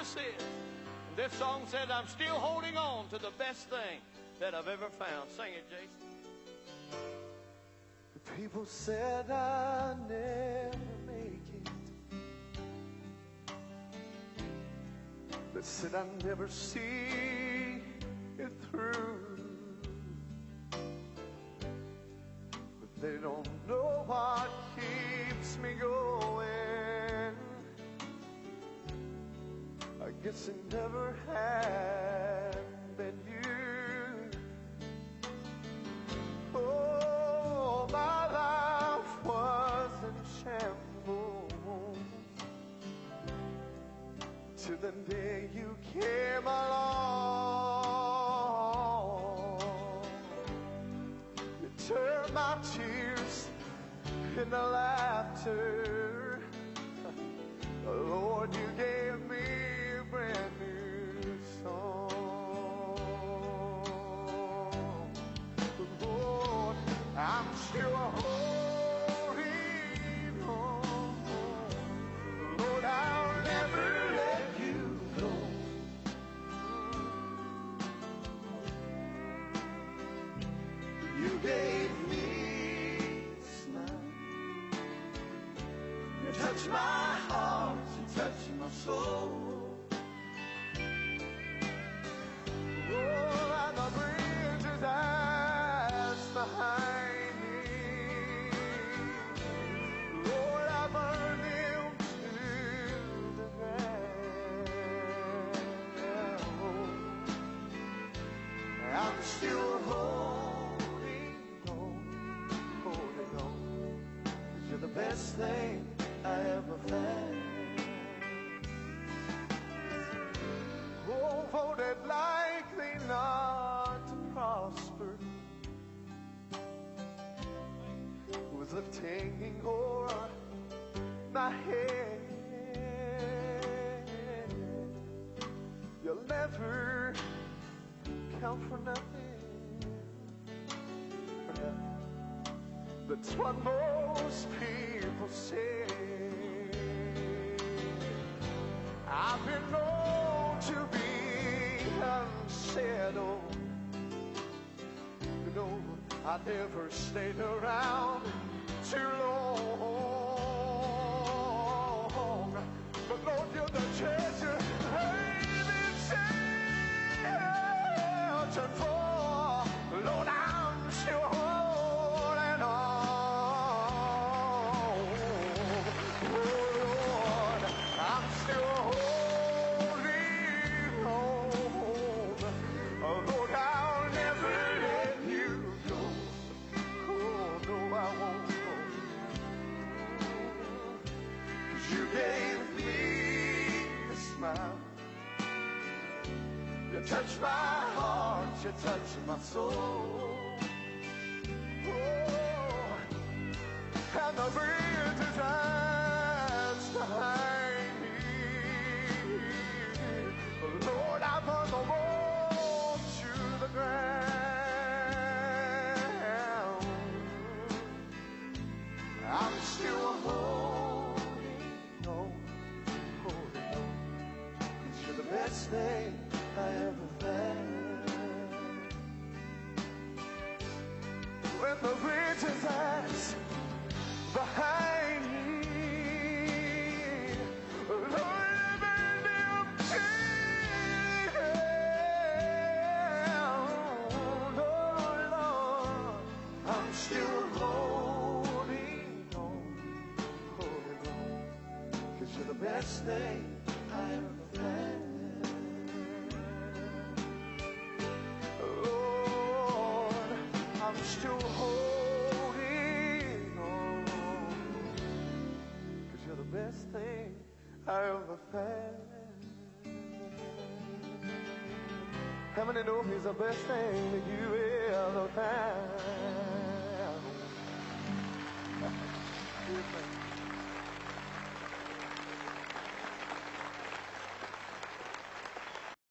Jesus is. And this song said, I'm still holding on to the best thing that I've ever found. Sing it, Jason. People said I'd never make it. They said I'd never see it through. But they don't know what keeps me going. Guess it never had been you. Oh, my life was in shambles till the day you came along. You turned my tears into laughter. Lord, you gave me brand new song. Lord, I'm still holding on. Lord, I'll never let you go. You gave me a smile. You touched my heart, you touched my soul. I'm still holding on, holding on. 'Cause you're the best thing I ever found. Oh, voted likely not to prosper was lifting o'er my head. You'll never count for nothing. That's what most people say. I've been known to be unsettled. You know, I never stayed around too long. You touched my heart, you touched my soul. Best thing I ever found. Lord, I'm still holding on. Cause you're the best thing I ever found. How many know he's the best thing that you ever found?